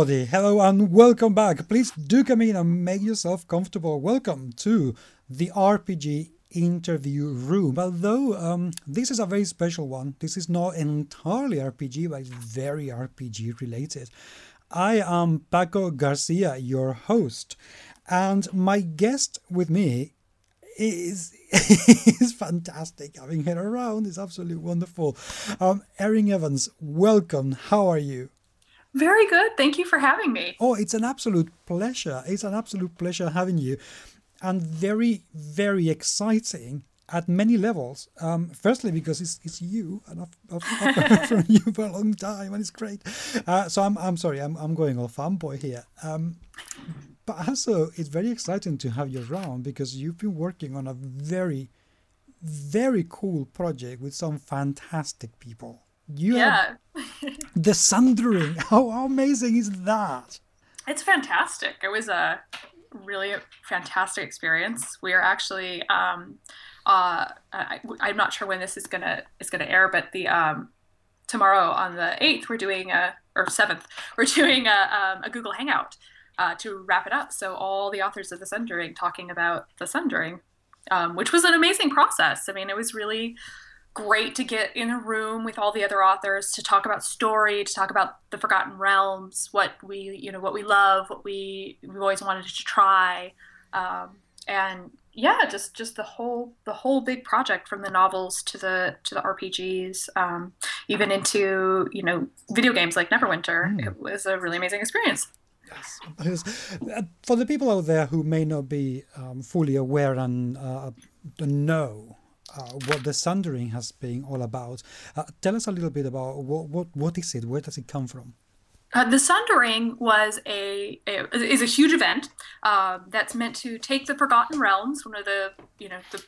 Hello, everybody. Hello, and welcome back. Please do come in and make yourself comfortable. Welcome to the RPG interview room. Although um, this is a very special one, this is not entirely RPG, but very RPG related. I am Paco Garcia, your host, and my guest with me is is fantastic. Having her around is absolutely wonderful. Um, Erin Evans, welcome. How are you? Very good. Thank you for having me. Oh, it's an absolute pleasure. It's an absolute pleasure having you, and very, very exciting at many levels. Um, firstly, because it's, it's you, and I've, I've, I've heard from you for a long time, and it's great. Uh, so I'm, I'm sorry, I'm, I'm going all fanboy here. Um, but also, it's very exciting to have you around because you've been working on a very, very cool project with some fantastic people. You yeah. The Sundering. How, how amazing is that? It's fantastic. It was a really fantastic experience. We are actually, um, uh, I, am not sure when this is gonna is gonna air, but the um, tomorrow on the eighth, we're doing a or seventh, we're doing a, um, a Google Hangout uh, to wrap it up. So all the authors of the Sundering talking about the Sundering, um, which was an amazing process. I mean, it was really great to get in a room with all the other authors to talk about story, to talk about the Forgotten Realms, what we you know what we love, what we we've always wanted to try, um, and yeah, just just the whole the whole big project from the novels to the to the RPGs, um, even into you know video games like Neverwinter. Mm. It was a really amazing experience. Yes, for the people out there who may not be um, fully aware and uh, know uh, what the Sundering has been all about. Uh, tell us a little bit about what, what, what is it? Where does it come from? Uh, the Sundering was a, a, is a huge event um, that's meant to take the Forgotten Realms, one of the you know the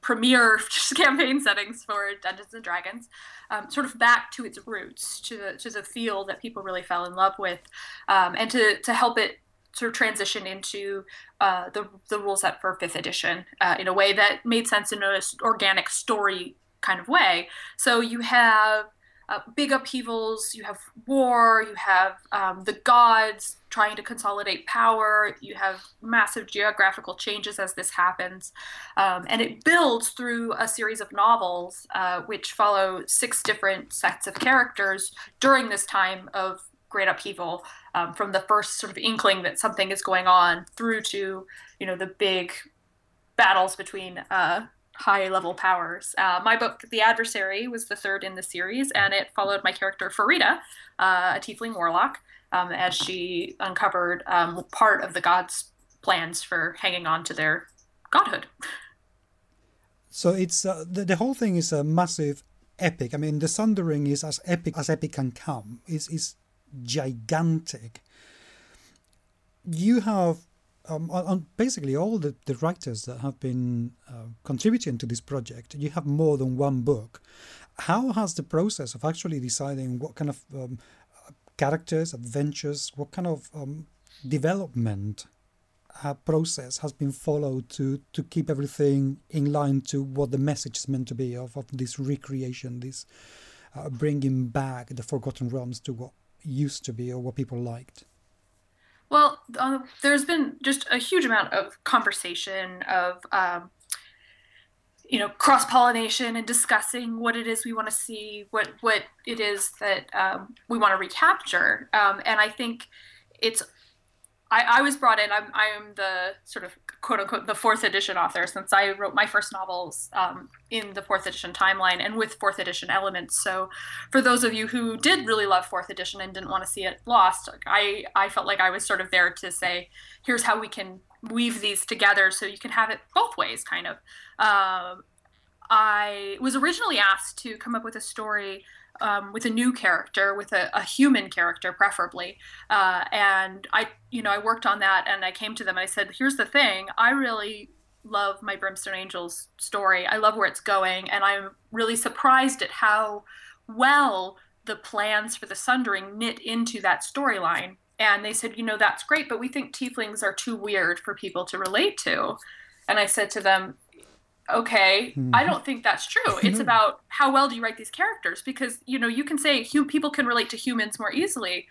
premier campaign settings for Dungeons and Dragons, um, sort of back to its roots, to the to the feel that people really fell in love with, um, and to to help it sort of transition into uh, the the rule set for fifth edition uh, in a way that made sense in an organic story kind of way. So you have uh, big upheavals, you have war, you have um, the gods trying to consolidate power, you have massive geographical changes as this happens. Um, and it builds through a series of novels uh, which follow six different sets of characters during this time of great upheaval um, from the first sort of inkling that something is going on through to you know the big battles between uh, high level powers. Uh, my book, The Adversary, was the third in the series, and it followed my character Farideh, uh, a tiefling warlock, um, as she uncovered um, part of the gods' plans for hanging on to their godhood. So it's uh, the, the whole thing is a massive epic. I mean, the Sundering is as epic as epic can come. Is is gigantic. You have um, on basically all the, the writers that have been uh, contributing to this project, you have more than one book. How has the process of actually deciding what kind of um, characters, adventures, what kind of um, development uh, process has been followed to to keep everything in line to what the message is meant to be of, of this recreation, this uh, bringing back the Forgotten Realms to what used to be or what people liked? Well, uh, there's been just a huge amount of conversation of, um, you know, cross pollination and discussing what it is we want to see, what what it is that um, we want to recapture, um, and I think it's I, I was brought in. I'm, I'm the sort of quote unquote the fourth edition author since I wrote my first novels um, in the fourth edition timeline and with fourth edition elements. So, for those of you who did really love fourth edition and didn't want to see it lost, I I felt like I was sort of there to say, here's how we can weave these together so you can have it both ways, kind of. Um, I was originally asked to come up with a story um, with a new character, with a, a human character, preferably. Uh, and I, you know, I worked on that, and I came to them. and I said, "Here's the thing. I really love my Brimstone Angels story. I love where it's going, and I'm really surprised at how well the plans for the Sundering knit into that storyline." And they said, "You know, that's great, but we think tieflings are too weird for people to relate to." And I said to them, okay mm-hmm. i don't think that's true. It's about how well do you write these characters? Because you know you can say people can relate to humans more easily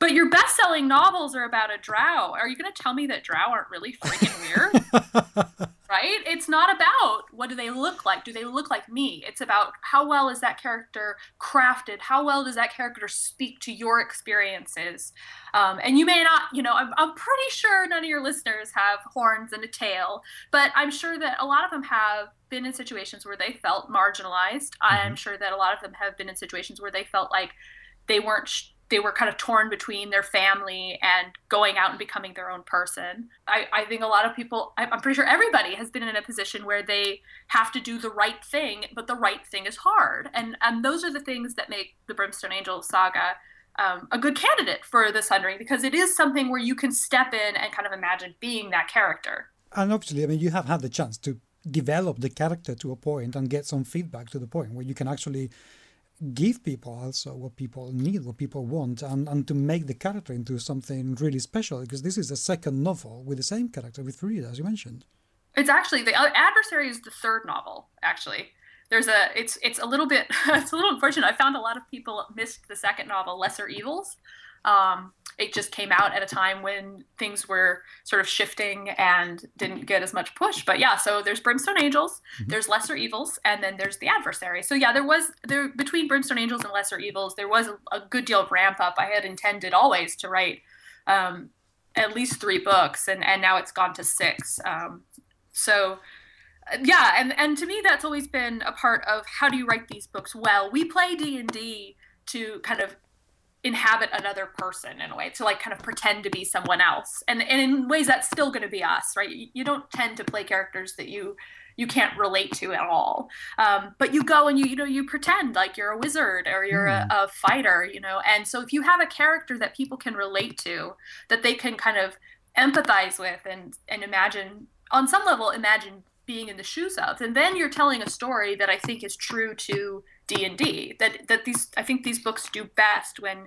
But your best-selling novels are about a drow. Are you going to tell me that drow aren't really freaking weird? right? It's not about what do they look like? Do they look like me? It's about how well is that character crafted? How well does that character speak to your experiences? Um, and you may not, you know, I'm, I'm pretty sure none of your listeners have horns and a tail, but I'm sure that a lot of them have been in situations where they felt marginalized. Mm-hmm. I'm sure that a lot of them have been in situations where they felt like they weren't they were kind of torn between their family and going out and becoming their own person. I, I think a lot of people, I'm pretty sure everybody has been in a position where they have to do the right thing, but the right thing is hard. And, and those are the things that make the Brimstone Angel saga um, a good candidate for the Sundering because it is something where you can step in and kind of imagine being that character. And obviously, I mean, you have had the chance to develop the character to a point and get some feedback to the point where you can actually give people also what people need, what people want, and, and to make the character into something really special. Because this is a second novel with the same character with Farideh, as you mentioned. It's actually the uh, adversary is the third novel. Actually, there's a it's it's a little bit it's a little unfortunate. I found a lot of people missed the second novel, Lesser Evils, um, it just came out at a time when things were sort of shifting and didn't get as much push. But yeah, so there's Brimstone Angels, mm-hmm. there's Lesser Evils, and then there's the Adversary. So yeah, there was there between Brimstone Angels and Lesser Evils, there was a, a good deal of ramp up. I had intended always to write um, at least three books, and and now it's gone to six. Um, so yeah, and and to me that's always been a part of how do you write these books well. We play D and D to kind of inhabit another person in a way to like kind of pretend to be someone else. And, and in ways that's still going to be us right? You, you, don't tend to play characters that you you can't relate to at all. Um, but you go and you you know you pretend like you're a wizard or you're mm. a, a, fighter you know? And so if you have a character that people can relate to that they can kind of empathize with and and imagine on some level imagine being in the shoes of and then you're telling a story that i think is true to d&d that that these i think these books do best when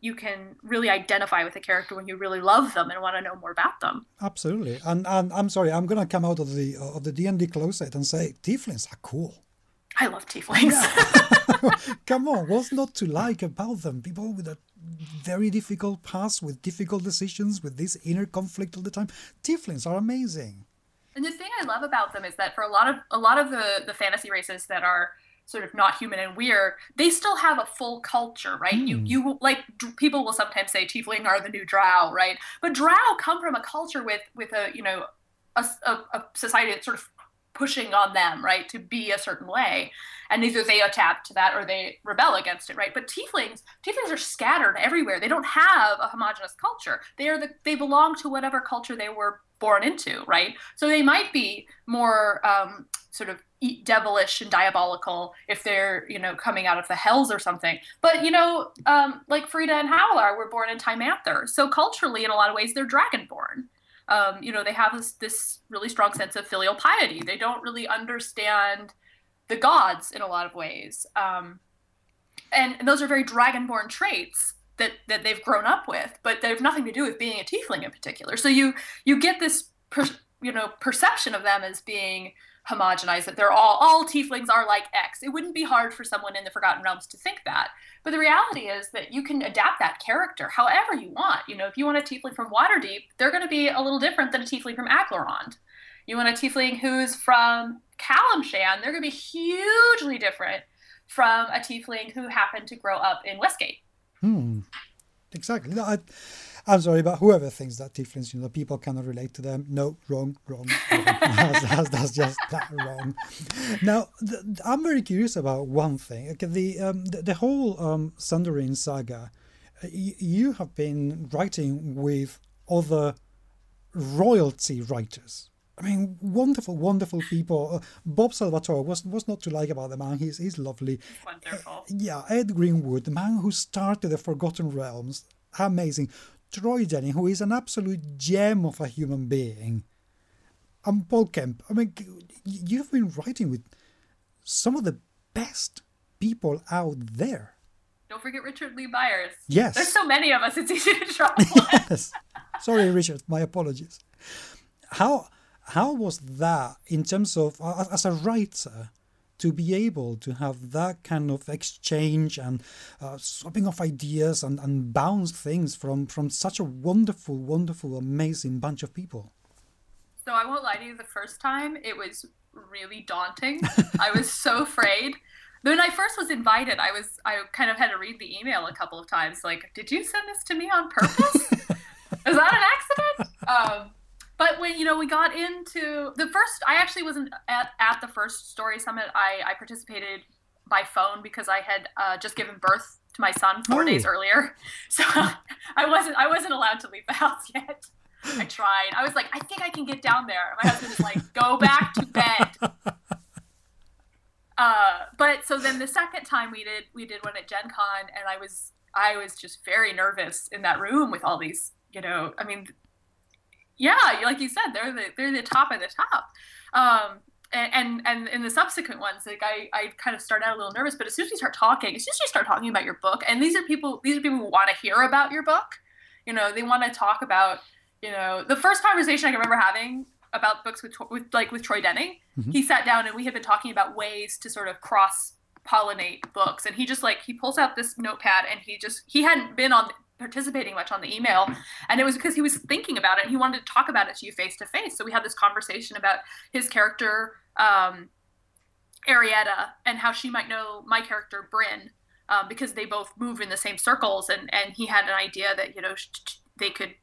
you can really identify with a character when you really love them and want to know more about them. Absolutely. And, and i'm sorry i'm going to come out of the of the d&d closet and say tieflings are cool. I love tieflings. Yeah. come on what's not to like about them? People with a very difficult past with difficult decisions with this inner conflict all the time. Tieflings are amazing. And the thing I love about them is that for a lot of a lot of the the fantasy races that are sort of not human and weird, they still have a full culture, right? Mm. You hmm. you like people will sometimes say tiefling are the new drow, right? But drow come from a culture with with a you know a, a, a society that's sort of pushing on them, right, to be a certain way. And either they adapt to that or they rebel against it, right? But tieflings, tieflings are scattered everywhere. They don't have a homogenous culture. They are the they belong to whatever culture they were born into, right? So they might be more um, sort of devilish and diabolical if they're you know coming out of the hells or something. But you know um, like Farideh and Havilar were born in Tymanther so culturally in a lot of ways they're dragonborn. Um, you know they have this this really strong sense of filial piety. They don't really understand the gods in a lot of ways. Um, and, and those are very dragonborn traits that that they've grown up with, but they have nothing to do with being a tiefling in particular. So you you get this per, you know perception of them as being homogenized that they're all all tieflings are like X. It wouldn't be hard for someone in the Forgotten Realms to think that. But the reality is that you can adapt that character however you want. You know, if you want a tiefling from Waterdeep, they're going to be a little different than a tiefling from Aglarond. You want a tiefling who's from Calimshan, they're going to be hugely different from a tiefling who happened to grow up in Westgate. Hmm. Exactly. I, I'm sorry, but whoever thinks that tieflings, you know, people cannot relate to them. No, wrong, wrong. wrong. that's, that's, that's, just that wrong. Now, the, I'm very curious about one thing. Okay, the um, the, the, whole um, Sundering saga. Uh, you have been writing with other royalty writers. I mean, wonderful, wonderful people. Uh, Bob Salvatore was was not to like about the man. He's he's lovely. Wonderful. Uh, yeah, Ed Greenwood, the man who started the Forgotten Realms, amazing. Troy Denning, who is an absolute gem of a human being. And Paul Kemp. I mean, you've been writing with some of the best people out there. Don't forget Richard Lee Byers. Yes. There's so many of us, it's easy to drop yes. Sorry, Richard. My apologies. How how was that in terms of as a writer to be able to have that kind of exchange and uh, swapping of ideas and, and bounce things from, from such a wonderful, wonderful, amazing bunch of people. So I won't lie to you, the first time it was really daunting. I was so afraid. When I first was invited, I was I kind of had to read the email a couple of times. Like, did you send this to me on purpose? Is that an accident? Um, but when you know we got into the first, I actually wasn't at, at the first story summit. I, I participated by phone because I had uh, just given birth to my son four days earlier, so I wasn't I wasn't allowed to leave the house yet. I tried. I was like, I think I can get down there. My husband was like, go back to bed. Uh, but so then the second time we did we did one at Gen Con and I was I was just very nervous in that room with all these, you know, I mean yeah, like you said, they're the they're the top of the top. Um, and, and in the subsequent ones, like I, I kind of start out a little nervous, but as soon as you start talking, as soon as you start talking about your book, and these are people these are people who want to hear about your book. You know, they want to talk about you know, the first conversation I can remember having about books with, with like with Troy Denning, mm-hmm. he sat down and we had been talking about ways to sort of cross pollinate books, and he just like he pulls out this notepad and he just he hadn't been on participating much on the email and it was because he was thinking about it and he wanted to talk about it to you face to face so we had this conversation about his character um, arietta and how she might know my character brin um, because they both move in the same circles and and he had an idea that you know they could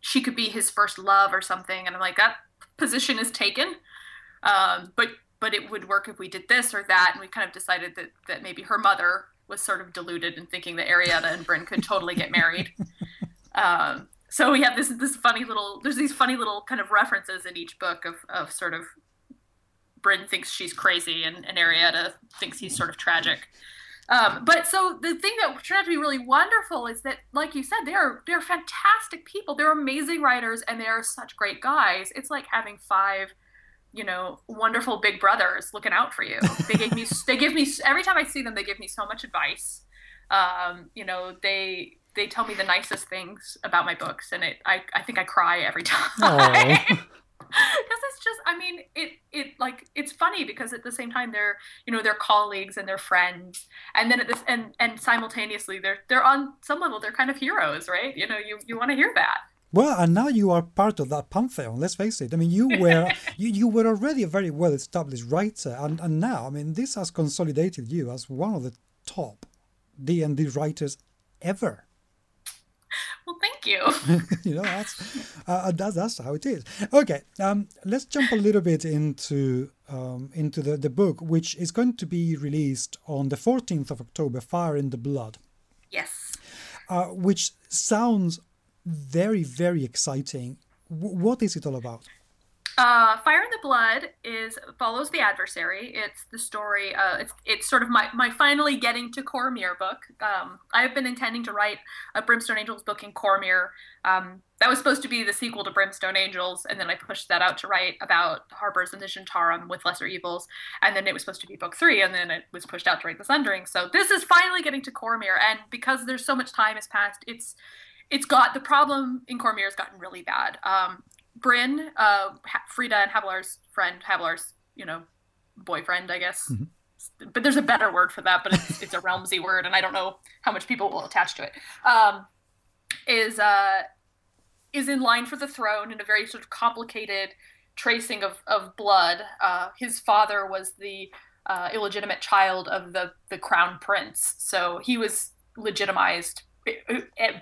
she could be his first love or something and i'm like that position is taken. Um, but but it would work if we did this or that and we kind of decided that that maybe her mother was sort of deluded in thinking that arietta and brin could totally get married um, so we have this this funny little there's these funny little kind of references in each book of, of sort of brin thinks she's crazy and, and arietta thinks he's sort of tragic um, but so the thing that turned out to be really wonderful is that, like you said, they're they're fantastic people. They're amazing writers, and they are such great guys. It's like having five, you know, wonderful big brothers looking out for you. They give me they give me every time I see them, they give me so much advice. Um, you know, they they tell me the nicest things about my books, and it I I think I cry every time. Because it's just i mean it it like it's funny because at the same time they're you know they're colleagues and they're friends. And then at this and and simultaneously they're they're on some level they're kind of heroes right? You know you you want to hear that well, and now you are part of that pantheon. Let's face it. I mean, you were you, you were already a very well established writer, and, and now, I mean, this has consolidated you as one of the top D and D writers ever. Well, thank you. you know, that's, uh, uh, that's that's how it is. Okay, um, let's jump a little bit into um, into the, the book, which is going to be released on the 14th of October, Fire in the Blood. Yes. Uh, which sounds very, very exciting. W- what is it all about? Uh, Fire in the Blood is follows the adversary. It's the story. Uh, it's it's sort of my my finally getting to Cormyr book. Um, I've been intending to write a Brimstone Angels book in Cormyr. Um, that was supposed to be the sequel to Brimstone Angels, and then I pushed that out to write about Harpers and the Zhentarim with Lesser Evils, and then it was supposed to be book three, and then it was pushed out to write the Sundering. So this is finally getting to Cormyr, and because there's so much time has passed, it's it's got the problem in Cormyr has gotten really bad. Um, Brin, uh, Farideh and Havilar's friend, Havilar's, you know, boyfriend, I guess. Mm-hmm. But there's a better word for that, but it's, it's a Realmsy word, and I don't know how much people will attach to it. Um, is uh, is in line for the throne in a very sort of complicated tracing of, of blood. Uh, his father was the uh, illegitimate child of the the crown prince, so he was legitimized,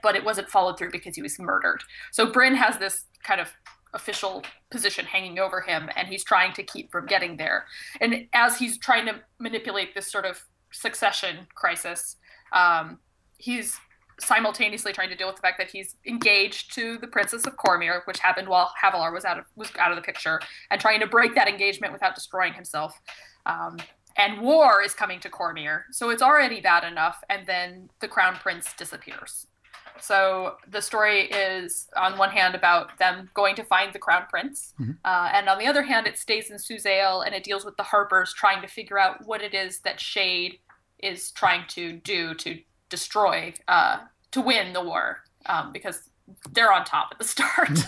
but it wasn't followed through because he was murdered. So Brin has this kind of official position hanging over him and he's trying to keep from getting there and as he's trying to manipulate this sort of succession crisis um, he's simultaneously trying to deal with the fact that he's engaged to the princess of cormyr which happened while havilar was out of was out of the picture and trying to break that engagement without destroying himself um, and war is coming to cormyr so it's already bad enough and then the crown prince disappears so the story is, on one hand, about them going to find the crown prince, mm-hmm. uh, and on the other hand, it stays in Suzail and it deals with the Harpers trying to figure out what it is that Shade is trying to do to destroy, uh, to win the war, um, because they're on top at the start.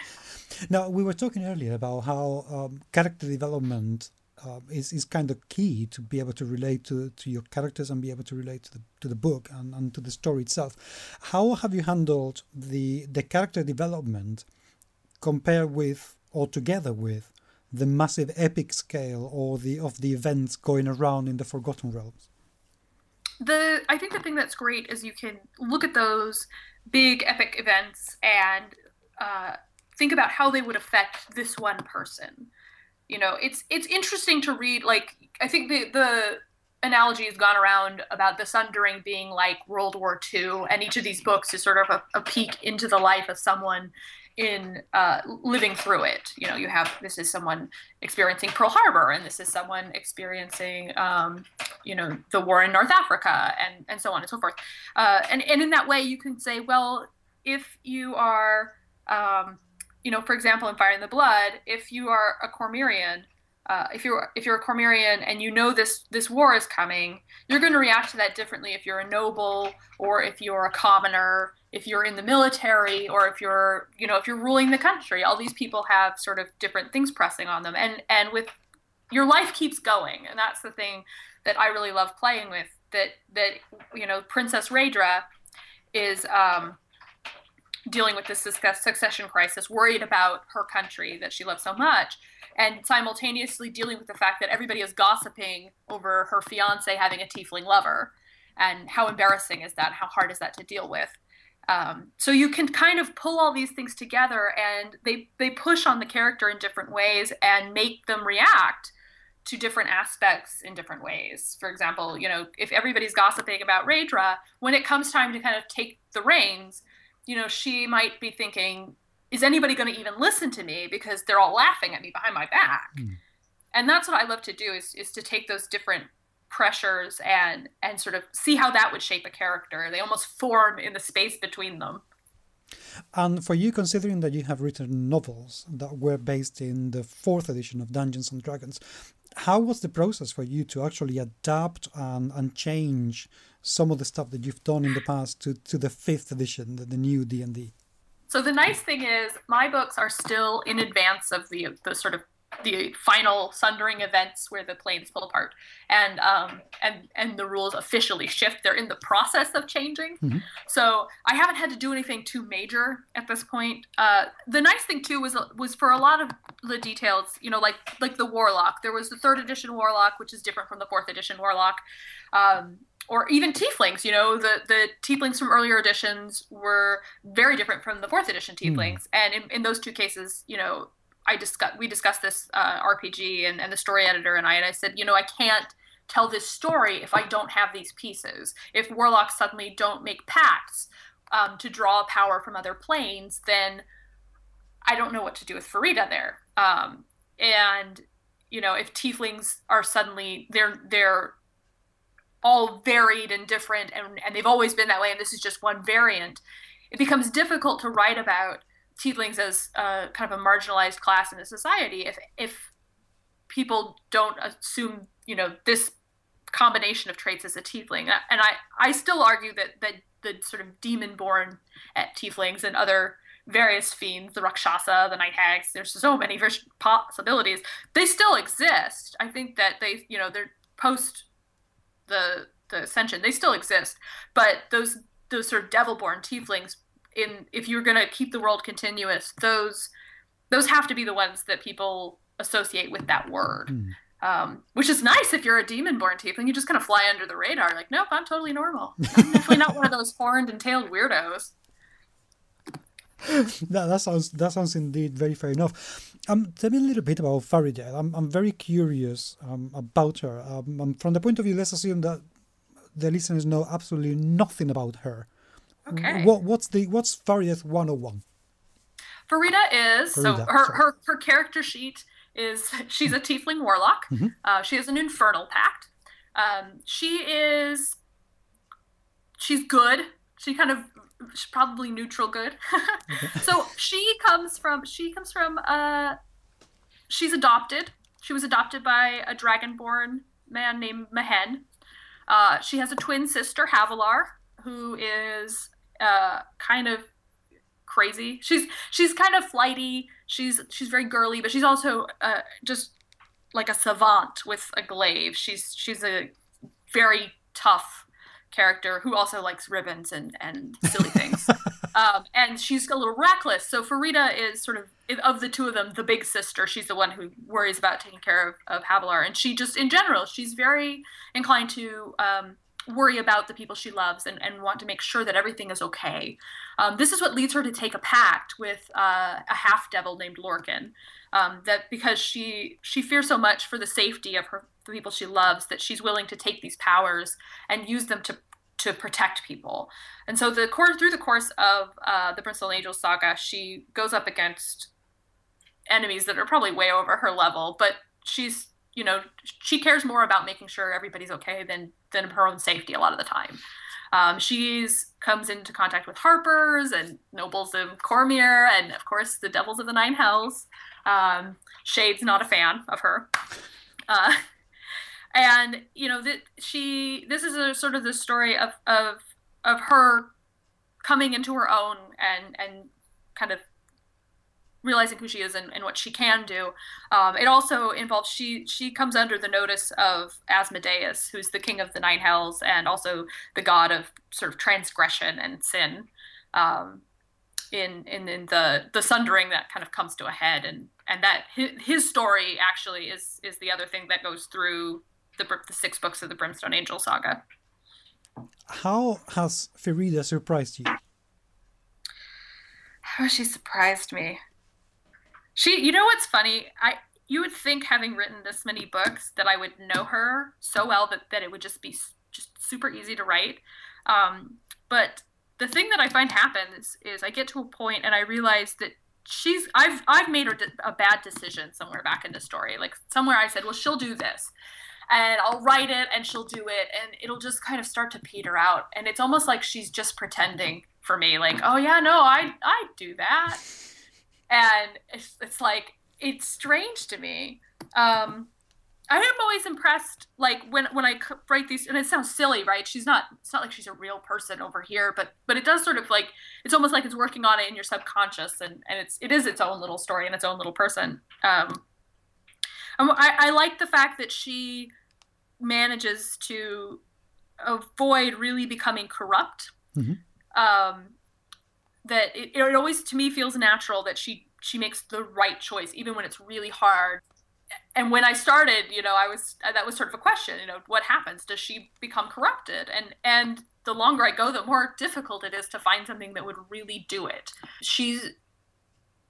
now we were talking earlier about how um, character development uh, is, is kind of key to be able to relate to, to your characters and be able to relate to the, to the book and, and to the story itself. How have you handled the the character development compared with or together with the massive epic scale or the of the events going around in the Forgotten Realms? The I think the thing that's great is you can look at those big epic events and uh, think about how they would affect this one person. You know, it's it's interesting to read. Like I think the the analogy has gone around about the Sundering being like World War II, and each of these books is sort of a, a peek into the life of someone in uh, living through it. You know, you have this is someone experiencing Pearl Harbor, and this is someone experiencing, um, you know, the war in North Africa, and and so on and so forth. Uh, and and in that way, you can say, well, if you are, um, you know, for example, in Fire in the Blood, if you are a Cormyrean. Uh, if you're if you're a Cormyrean and you know this this war is coming, you're going to react to that differently if you're a noble or if you're a commoner if you're in the military or if you're you know if you're ruling the country all these people have sort of different things pressing on them and and with your life keeps going and that's the thing that i really love playing with that that you know princess Raedra is um, dealing with this succession crisis worried about her country that she loves so much and simultaneously dealing with the fact that everybody is gossiping over her fiance having a tiefling lover. And how embarrassing is that? How hard is that to deal with? Um, so you can kind of pull all these things together, and they they push on the character in different ways and make them react to different aspects in different ways. For example, you know, if everybody's gossiping about Raedra, when it comes time to kind of take the reins, you know, she might be thinking, "Is anybody going to even listen to me because they're all laughing at me behind my back?" Mm. And that's what I love to do is is to take those different pressures and and sort of see how that would shape a character. They almost form in the space between them. And for you, considering that you have written novels that were based in the fourth edition of Dungeons and Dragons, how was the process for you to actually adapt and, and change some of the stuff that you've done in the past to, to the fifth edition, the, the new D and D? So the nice thing is, my books are still in advance of the the sort of the final sundering events where the planes pull apart and um, and and the rules officially shift they're in the process of changing mm-hmm. so i haven't had to do anything too major at this point uh, the nice thing too was was for a lot of the details you know like like the warlock there was the third edition warlock which is different from the fourth edition warlock um, or even tieflings you know the the tieflings from earlier editions were very different from the fourth edition hmm. tieflings mm. and in, in those two cases you know I discussed we discussed this uh, RPG and, and the story editor and I and I said, you know, I can't tell this story if I don't have these pieces. If warlocks suddenly don't make pacts um, to draw power from other planes, then I don't know what to do with Farideh there. Um, and you know, if tieflings are suddenly they're they're all varied and different and, and they've always been that way and this is just one variant, it becomes difficult to write about tieflings as a, kind of a marginalized class in a society if if people don't assume you know this combination of traits as a tiefling. Uh, and i i still argue that that the sort of demon born at eh, tieflings and other various fiends the rakshasa the night hags there's so many possibilities they still exist. I think that they you know they're post the the ascension they still exist. But those those sort of devil born tieflings in if you're going to keep the world continuous, those those have to be the ones that people associate with that word. Mm. Um, which is nice if you're a demon-born tiefling. You just kind of fly under the radar. Like, nope, I'm totally normal. I'm definitely not one of those horned and tailed weirdos. that, that sounds that sounds indeed very fair enough. Um, tell me a little bit about Farideh. I'm I'm very curious um, about her. Um, from the point of view, let's assume that the listeners know absolutely nothing about her. Okay. What what's the what's Farideh 101? Farideh is Farideh, so her, her her character sheet is she's a tiefling warlock. Mm-hmm. Uh, she has an infernal pact. Um, she is she's good. She kind of she's probably neutral good. so she comes from she comes from uh she's adopted. She was adopted by a dragonborn man named Mehen. Uh, she has a twin sister, Havilar, who is uh, kind of crazy. She's she's kind of flighty. She's she's very girly, but she's also uh, just like a savant with a glaive. She's she's a very tough character who also likes ribbons and and silly things. um, and she's a little reckless. So Farideh is sort of of the two of them, the big sister. She's the one who worries about taking care of, of Havilar, and she just in general, she's very inclined to um, worry about the people she loves and, and want to make sure that everything is okay. Um, this is what leads her to take a pact with uh, a half devil named Lorcan. Um, that because she she fears so much for the safety of her the people she loves that she's willing to take these powers and use them to to protect people. And so the course through the course of uh, the Brimstone Angels saga, she goes up against enemies that are probably way over her level, but she's you know she cares more about making sure everybody's okay than than her own safety a lot of the time. Um, she's comes into contact with harpers and nobles of Cormyr, and of course the devils of the Nine Hells. Um, Shade's not a fan of her. Uh, and you know that she this is a sort of the story of of of her coming into her own and and kind of realizing who she is and, and what she can do. Um, it also involves she she comes under the notice of Asmodeus, who's the king of the nine hells and also the god of sort of transgression and sin. Um, in, in in the the sundering that kind of comes to a head and and that his, his story actually is is the other thing that goes through the, the six books of the Brimstone Angel saga. How has Farideh surprised you? How has she surprised me? She, you know what's funny? I you would think having written this many books that I would know her so well that, that it would just be just super easy to write. Um, but the thing that I find happens is I get to a point and I realize that she's I've I've made a, a bad decision somewhere back in the story. Like somewhere I said, well, she'll do this, and I'll write it and she'll do it and it'll just kind of start to peter out and it's almost like she's just pretending for me like oh yeah no I I do that and it's, it's like it's strange to me um I am always impressed like when when I write these and it sounds silly right she's not it's not like she's a real person over here but but it does sort of like it's almost like it's working on it in your subconscious and and it's it is its own little story and its own little person um I, I like the fact that she manages to avoid really becoming corrupt. Mm-hmm. Um, that it, it always to me feels natural that she she makes the right choice even when it's really hard. And when I started, you know, I was uh, that was sort of a question. You know, what happens? Does she become corrupted? And and the longer I go, the more difficult it is to find something that would really do it. She's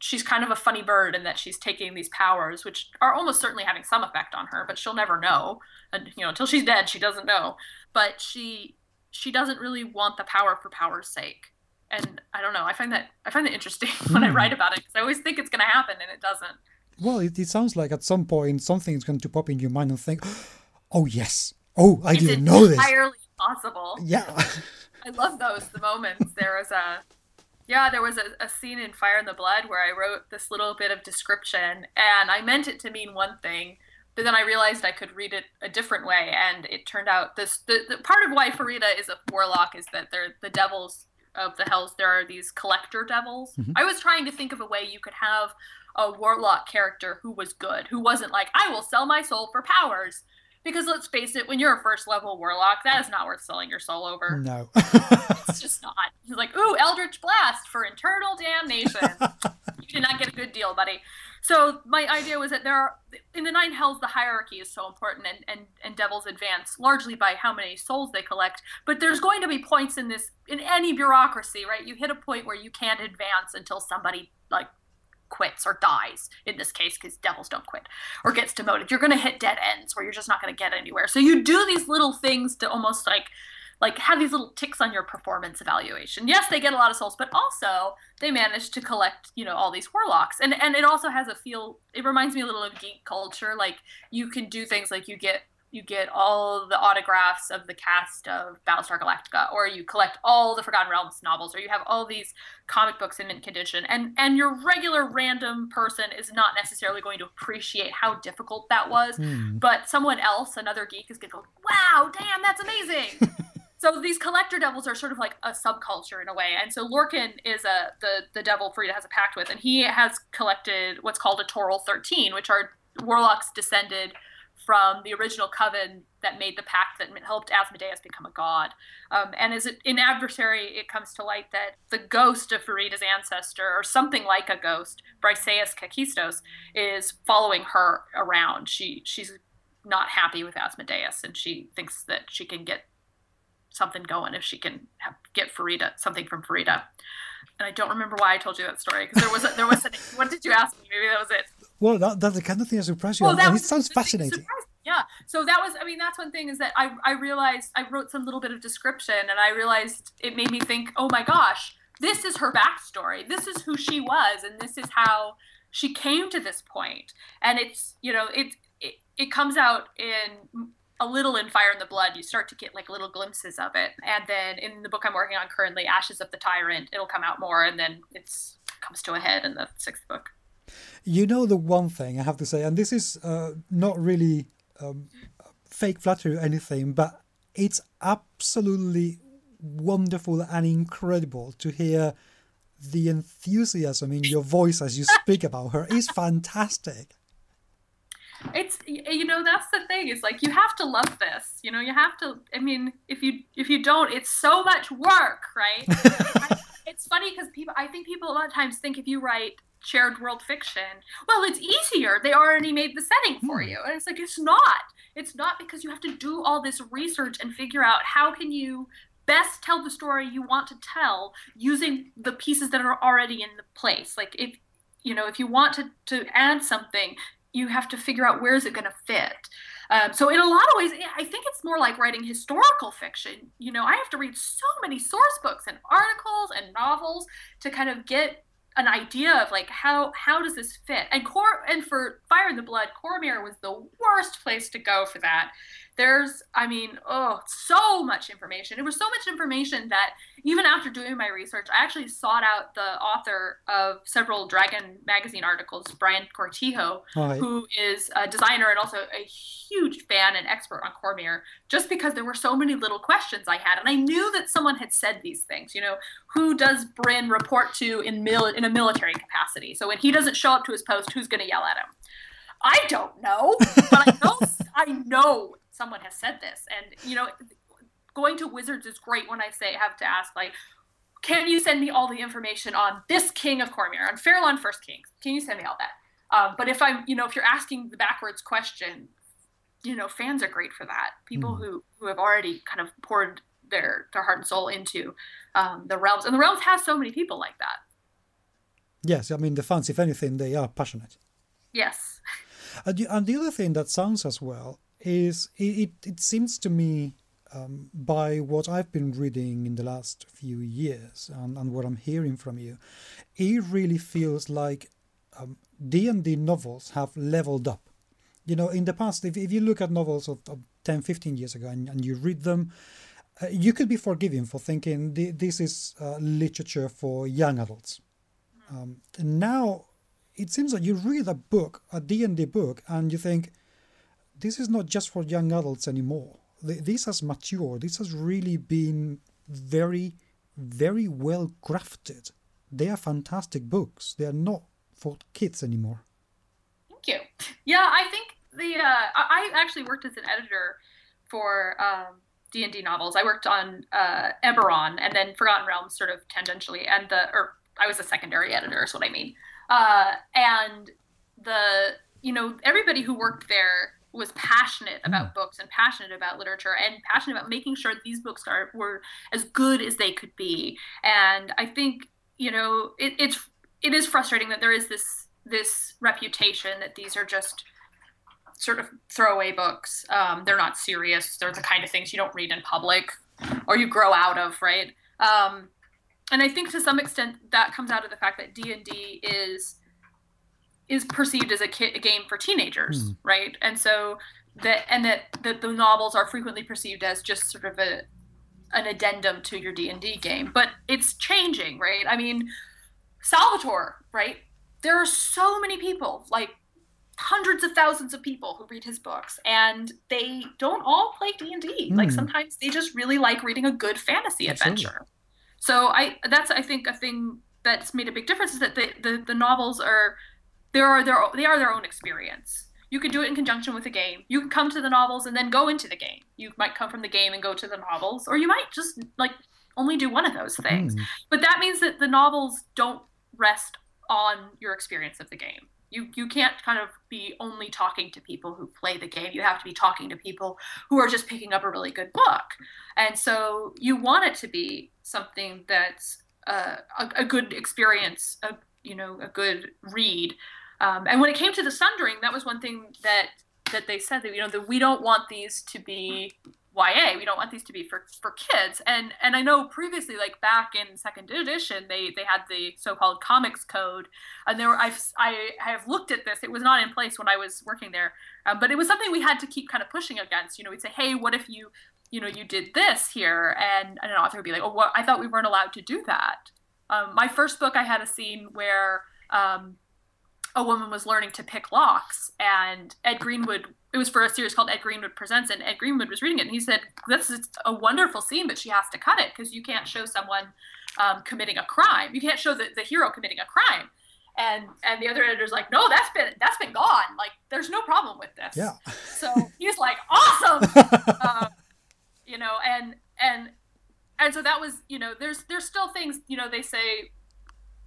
she's kind of a funny bird in that she's taking these powers, which are almost certainly having some effect on her, but she'll never know. And you know, until she's dead, she doesn't know. But she she doesn't really want the power for power's sake. And I don't know. I find that I find that interesting when mm. I hmm. write about it because I always think it's going to happen and it doesn't. Well, it, it sounds like at some point something is going to pop in your mind and think, "Oh yes, oh I it's didn't know this." Entirely possible. Yeah. I love those the moments. There was a yeah, there was a, a, scene in Fire in the Blood where I wrote this little bit of description, and I meant it to mean one thing, but then I realized I could read it a different way, and it turned out this the, the part of why Farideh is a warlock is that they're the devils of the hells. There are these collector devils. Mm-hmm. I was trying to think of a way you could have a warlock character who was good, who wasn't like I will sell my soul for powers because let's face it, when you're a first level warlock, that is not worth selling your soul over. No. it's just not. He's like, ooh, Eldritch Blast for internal damnation. you did not get a good deal, buddy. So my idea was that there are in the nine hells the hierarchy is so important and, and, and devils advance largely by how many souls they collect. But there's going to be points in this in any bureaucracy, right? You hit a point where you can't advance until somebody like quits or dies in this case because devils don't quit or gets demoted you're going to hit dead ends where you're just not going to get anywhere so you do these little things to almost like like have these little ticks on your performance evaluation yes they get a lot of souls but also they manage to collect you know all these warlocks and and it also has a feel it reminds me a little of geek culture like you can do things like you get you get all the autographs of the cast of Battlestar Galactica, or you collect all the Forgotten Realms novels, or you have all these comic books in mint condition, and and your regular random person is not necessarily going to appreciate how difficult that was, mm. but someone else, another geek, is going to go, "Wow, damn, that's amazing." so these collector devils are sort of like a subculture in a way, and so Lorcan is a the the devil Farideh has a pact with, and he has collected what's called a Toril thirteen, which are warlocks descended from the original coven that made the pact that helped Asmodeus become a god. Um, and as it, in Adversary, it comes to light that the ghost of Farideh's ancestor, or something like a ghost, Briseis Kakistos, is following her around. She she's not happy with Asmodeus, and she thinks that she can get something going if she can have, get Farideh something from Farideh. And I don't remember why I told you that story because there was a, there was a, what did you ask me? Maybe that was it. Well, that, that's the kind of thing that surprised you. Well, that was, it sounds fascinating. Yeah. So that was, I mean, that's one thing is that I, I realized I wrote some little bit of description and I realized it made me think, oh my gosh, this is her backstory. This is who she was, and this is how she came to this point. And it's, you know, it, it, it comes out in a little in Fire in the Blood. You start to get like little glimpses of it. And then in the book I'm working on currently, Ashes of the Tyrant, it'll come out more and then it's comes to a head in the sixth book. You know the one thing I have to say, and this is uh, not really um, fake flattery or anything, but it's absolutely wonderful and incredible to hear the enthusiasm in your voice as you speak about her. It's fantastic it's you know that's the thing it's like you have to love this you know you have to i mean if you if you don't it's so much work right it's funny because people i think people a lot of times think if you write shared world fiction well it's easier they already made the setting for hmm. you and it's like it's not it's not because you have to do all this research and figure out how can you best tell the story you want to tell using the pieces that are already in the place like if you know if you want to to add something you have to figure out where is it going to fit. Um, so in a lot of ways, I think it's more like writing historical fiction. You know, I have to read so many source books and articles and novels to kind of get an idea of like how how does this fit. And core and for Fire in the Blood, Cormyr was the worst place to go for that there's i mean oh so much information. It was so much information that even after doing my research i actually sought out the author of several dragon magazine articles brian cortijo right. who is a designer and also a huge fan and expert on cormyr just because there were so many little questions i had. And i knew that someone had said these things you know who does brin report to in mil- in a military capacity? So when he doesn't show up to his post who's going to yell at him? I don't know, but I know I know someone has said this. And, you know, going to Wizards is great when I say have to ask, like, can you send me all the information on this king of Cormyr, on Fairlawn First Kings? Can you send me all that? Um, but if I'm, you know, if you're asking the backwards question, you know, fans are great for that. People mm. who who have already kind of poured their their heart and soul into um, the realms, and the realms has so many people like that. Yes, I mean the fans, if anything, they are passionate. Yes. And, the, and the other thing that sounds as well is it, it seems to me um, by what I've been reading in the last few years and, and what I'm hearing from you, it really feels like um, D&D novels have leveled up. You know, in the past, if, if you look at novels of, of 10, 15 years ago and, and you read them, uh, you could be forgiven for thinking this is uh, literature for young adults. Um, now, it seems that you read a book, a D&D book, and you think, this is not just for young adults anymore. This has matured. This has really been very, very well crafted. They are fantastic books. They are not for kids anymore. Thank you. Yeah, I think the uh, I actually worked as an editor for um, D and D novels. I worked on uh, Eberron and then Forgotten Realms, sort of tangentially, and the or I was a secondary editor, is what I mean. Uh, and the you know everybody who worked there was passionate about mm. books and passionate about literature and passionate about making sure these books are were as good as they could be. And I think you know it, it's it is frustrating that there is this this reputation that these are just sort of throwaway books. Um, they're not serious. They're the kind of things you don't read in public or you grow out of, right? Um, and I think to some extent that comes out of the fact that D and D is is perceived as a, ki- a game for teenagers, mm. right? And so that and that, that the novels are frequently perceived as just sort of a an addendum to your D&D game, but it's changing, right? I mean, Salvatore, right? There are so many people, like hundreds of thousands of people who read his books and they don't all play D&D. Mm. Like sometimes they just really like reading a good fantasy Absolutely. adventure. So I that's I think a thing that's made a big difference is that the the, the novels are they are their they are their own experience. you could do it in conjunction with the game. You can come to the novels and then go into the game. You might come from the game and go to the novels, or you might just like only do one of those things. Mm. But that means that the novels don't rest on your experience of the game. You you can't kind of be only talking to people who play the game. You have to be talking to people who are just picking up a really good book. And so you want it to be something that's uh, a, a, good experience, a, you know, a good read. Um, and when it came to the sundering, that was one thing that that they said that you know that we don't want these to be YA. We don't want these to be for, for kids. And and I know previously, like back in second edition, they they had the so-called comics code, and there were I've I have looked at this. It was not in place when I was working there, um, but it was something we had to keep kind of pushing against. You know, we'd say, hey, what if you you know you did this here, and, and an author would be like, oh, well, I thought we weren't allowed to do that. Um, my first book, I had a scene where. Um, a woman was learning to pick locks and ed greenwood it was for a series called ed greenwood presents and ed greenwood was reading it and he said this is a wonderful scene but she has to cut it because you can't show someone um, committing a crime. You can't show the, the hero committing a crime. And and the other editor's like no that's been that's been gone. Like there's no problem with this. Yeah. So he's like awesome. Um, you know and and and so that was you know there's there's still things you know they say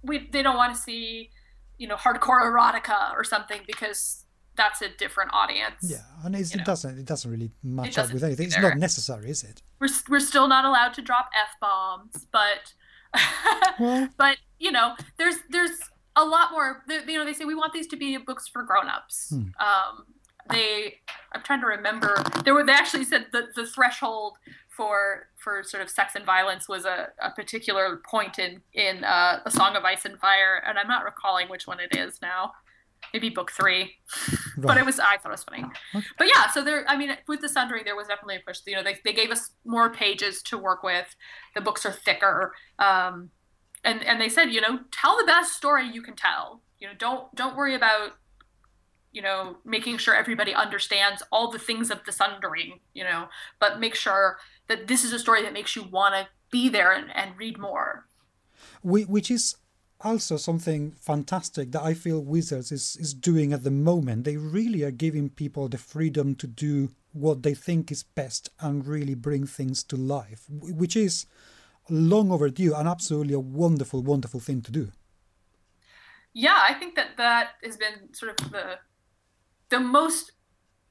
we they don't want to see you know hardcore erotica or something because that's a different audience. Yeah, and it doesn't it doesn't really match doesn't up with anything. It's not necessary, is it? We're we're still not allowed to drop f bombs, but well, but you know, there's there's a lot more. You know, they say we want these to be books for grown-ups. Hmm. Um, they, I'm trying to remember. There were they actually said that the threshold for for sort of sex and violence was a, a particular point in in uh, a Song of Ice and Fire, and I'm not recalling which one it is now. Maybe book three, right. but it was I thought it was funny. Okay. But yeah, so there. I mean, with the Sundering, there was definitely a push. You know, they they gave us more pages to work with. The books are thicker, um, and and they said, you know, tell the best story you can tell. You know, don't don't worry about you know making sure everybody understands all the things of the sundering you know but make sure that this is a story that makes you want to be there and, and read more. Which is also something fantastic that I feel Wizards is, is doing at the moment. They really are giving people the freedom to do what they think is best and really bring things to life, which is long overdue and absolutely a wonderful, wonderful thing to do. Yeah, I think that that has been sort of the the most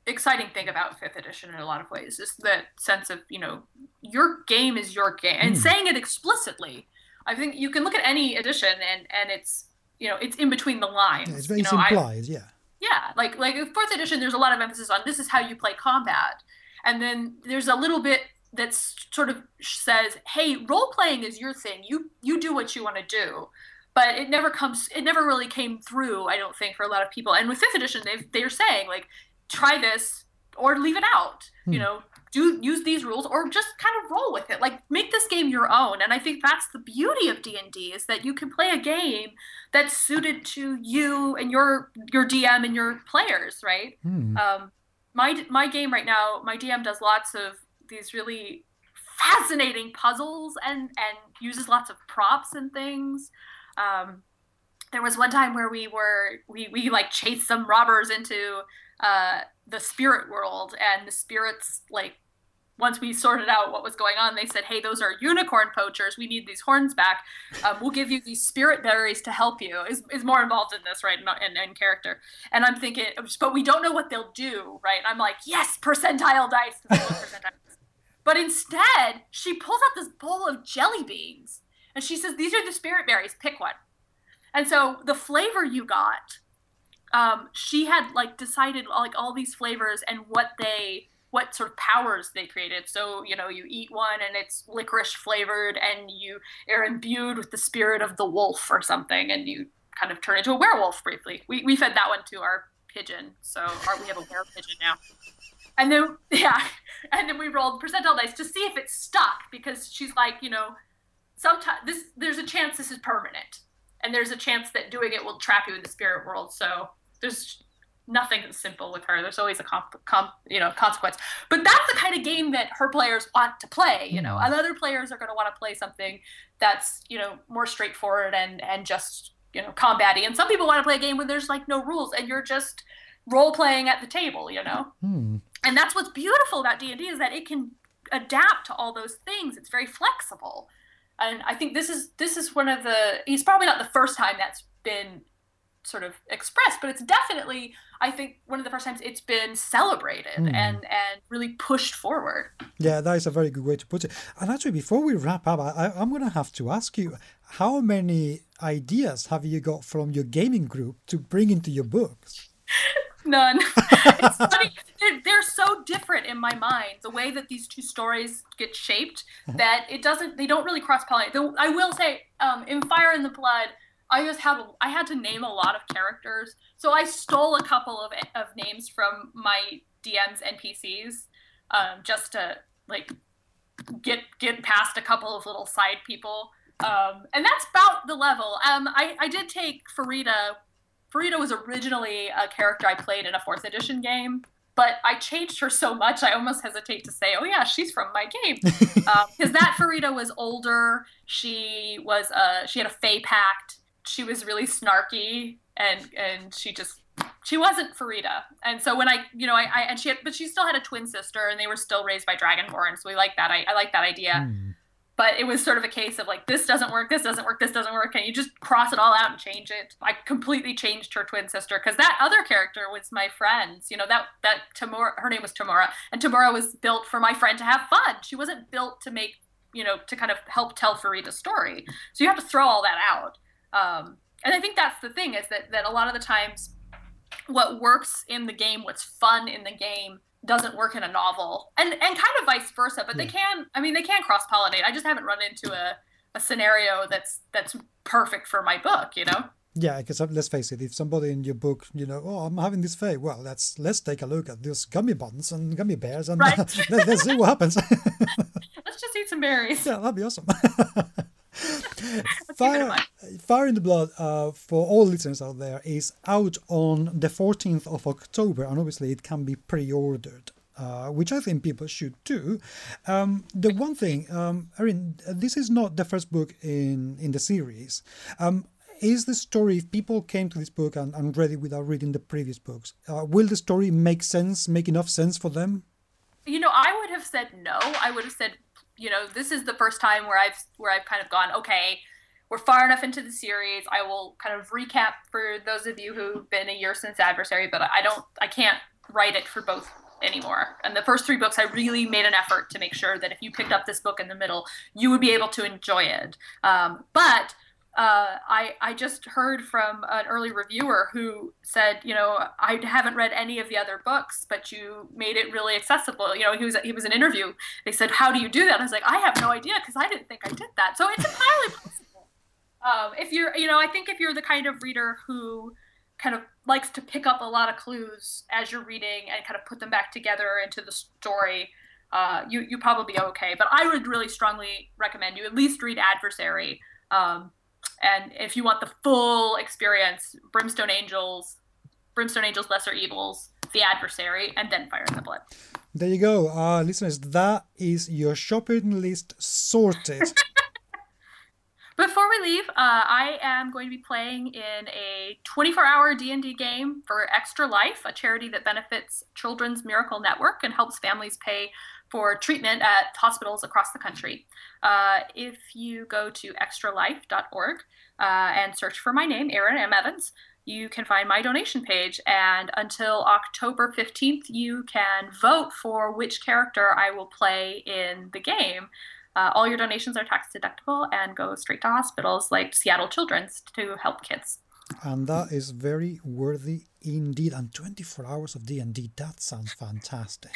exciting thing about fifth edition in a lot of ways is that sense of you know your game is your game and mm. saying it explicitly. I think you can look at any edition and and it's you know it's in between the lines yeah, it's very you know, implied yeah. Yeah like like fourth edition there's a lot of emphasis on this is how you play combat. And then there's a little bit that sort of says hey role playing is your thing. You you do what you want to do but it never comes it never really came through i don't think for a lot of people and with fifth edition they they're saying like try this or leave it out. Hmm. You know, do use these rules or just kind of roll with it. Like make this game your own. And I think that's the beauty of D&D is that you can play a game that's suited to you and your your DM and your players, right? Hmm. Um, my my game right now, my DM does lots of these really fascinating puzzles and and uses lots of props and things. Um, there was one time where we were we we like chased some robbers into uh, the spirit world, and the spirits like once we sorted out what was going on, they said, "Hey, those are unicorn poachers. We need these horns back. Um, we'll give you these spirit berries to help you." Is is more involved in this, right? In, in, in, character, and I'm thinking, but we don't know what they'll do, right? I'm like, yes, percentile dice. but instead, she pulls out this bowl of jelly beans, and she says, "These are the spirit berries. Pick one." And so the flavor you got um, she had like decided like all these flavors and what they what sort of powers they created. So, you know, you eat one and it's licorice flavored and you are imbued with the spirit of the wolf or something and you kind of turn into a werewolf briefly. We, we fed that one to our pigeon. So our, we have a were pigeon now. And then, yeah, and then we rolled percentile dice to see if it stuck because she's like, you know, sometimes this, there's a chance this is permanent and there's a chance that doing it will trap you in the spirit world. So there's nothing simple with her. There's always a comp, comp, you know consequence. But that's the kind of game that her players want to play. You know, and other players are going to want to play something that's you know more straightforward and and just you know combating. And some people want to play a game where there's like no rules and you're just role playing at the table, you know. Hmm. And that's what's beautiful about D and D is that it can adapt to all those things. It's very flexible, and I think this is this is one of the. It's probably not the first time that's been sort of expressed, but it's definitely I think one of the first times it's been celebrated Mm. and and really pushed forward. Yeah, that is a very good way to put it. And actually, before we wrap up, I, I'm going to have to ask you how many ideas have you got from your gaming group to bring into your books? None. it's funny. They're, they're so different in my mind. The way that these two stories get shaped, that it doesn't. They don't really cross pollinate. Though I will say, um, in Fire in the Blood, I just have. I had to name a lot of characters, so I stole a couple of of names from my DM's NPCs, um, just to like get get past a couple of little side people. Um, and that's about the level. Um, I, I did take Farideh Farideh was originally a character I played in a fourth edition game, but I changed her so much I almost hesitate to say, "Oh yeah, she's from my game," because that Farideh was older. She was uh, she had a Fey pact. She was really snarky, and and she just she wasn't Farideh. And so when I you know I, I and she had but she still had a twin sister, and they were still raised by Dragonborn. So we like that. I, I like that idea Hmm. But it was sort of a case of like this doesn't work this doesn't work this doesn't work and you just cross it all out and change it? I completely changed her twin sister because that other character was my friend's you know that that tamora her name was tamora and tamora was built for my friend to have fun. She wasn't built to make you know to kind of help tell Farideh's story. So you have to throw all that out. Um, and i think that's the thing is that that a lot of the times what works in the game what's fun in the game doesn't work in a novel and and kind of vice versa but they can i mean they can cross pollinate i just haven't run into a, a scenario that's that's perfect for my book you know Yeah, because uh, let's face it, if somebody in your book, you know, oh, I'm having this fate, well, let's let's take a look at those gummy buns and gummy bears and Right. let, us see what happens. let's just eat some berries yeah, that'd be awesome. Fire. Fire in the Blood, uh, for all listeners out there, is out on the 14th of October, and obviously it can be pre-ordered. Uh, which I think people should do. Um, the one thing, um, this is not the first book in in the series. Um, is the story, if people came to this book and, and read it without reading the previous books, uh, will the story make sense, make enough sense for them? you know i would have said no i would have said you know this is the first time where i've where i've kind of gone okay we're far enough into the series. I will kind of recap for those of you who've been a year since adversary but i don't i can't write it for both anymore. And the first three books i really made an effort to make sure that if you picked up this book in the middle you would be able to enjoy it. Um, but uh, I, I just heard from an early reviewer who said, you know, I haven't read any of the other books, but you made it really accessible. You know, he was he was an interview. They said, how do you do that? I was like, I have no idea because I didn't think I did that. So it's entirely possible. Um, if you're, you know, I think if you're the kind of reader who kind of likes to pick up a lot of clues as you're reading and kind of put them back together into the story, uh, you you probably okay. But I would really strongly recommend you at least read Adversary. Um, and if you want the full experience, Brimstone Angels, Brimstone Angels Lesser Evils, The Adversary, and then Fire in the Blood. There you go, uh, listeners. That is your shopping list sorted. Before we leave, uh, I am going to be playing in a 24-hour D&D game for Extra Life, a charity that benefits Children's Miracle Network and helps families pay for treatment at hospitals across the country. Uh, if you go to extralife.org uh, and search for my name, Erin M. Evans, you can find my donation page. And until October 15th, you can vote for which character I will play in the game. Uh, all your donations are tax deductible and go straight to hospitals like Seattle Children's to help kids. And that is very worthy indeed. And 24 hours of D&D, that sounds fantastic.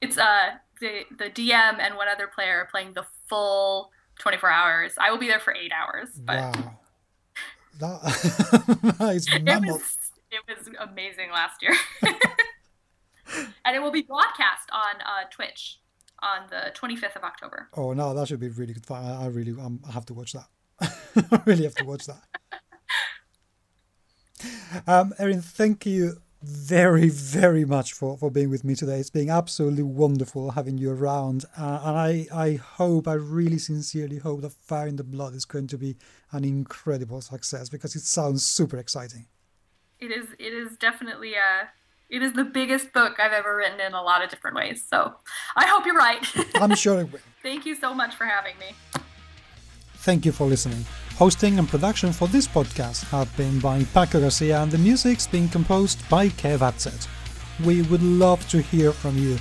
It's uh the the DM and one other player are playing the full 24 hours. I will be there for eight hours, but Wow. That, that is it was it was amazing last year. and it will be broadcast on uh, Twitch on the 25th of October. Oh no, that should be really good fun. I, I really, um, I have to watch that. I really have to watch that. Um, Erin, thank you very, very much for, for being with me today. It's been absolutely wonderful having you around, uh, and I, I hope, I really sincerely hope that Fire in the Blood is going to be an incredible success because it sounds super exciting. It is it is definitely uh It is the biggest book I've ever written in a lot of different ways. So I hope you're right. I'm sure it will. Thank you so much for having me. Thank you for listening. Hosting and production for this podcast have been by Paco Garcia and the music's been composed by Kev Atzet. We would love to hear from you.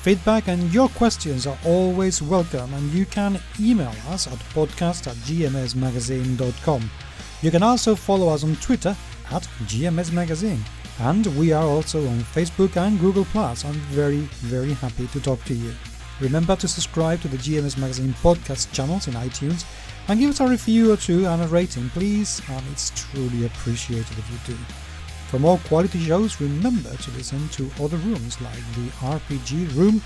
Feedback and your questions are always welcome and you can email us at podcast at gmsmagazine.com. You can also follow us on Twitter at GMS Magazine. And we are also on Facebook and Google+. I'm very, very happy to talk to you. Remember to subscribe to the GMS Magazine podcast channels in iTunes and give us a review or two and a rating, please. And it's truly appreciated if you do. For more quality shows, remember to listen to other rooms like the RPG room,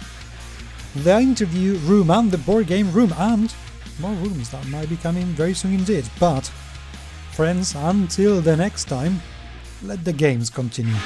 the interview room, and the board game room, and more rooms that might be coming very soon indeed. But, friends, until the next time, let the games continue.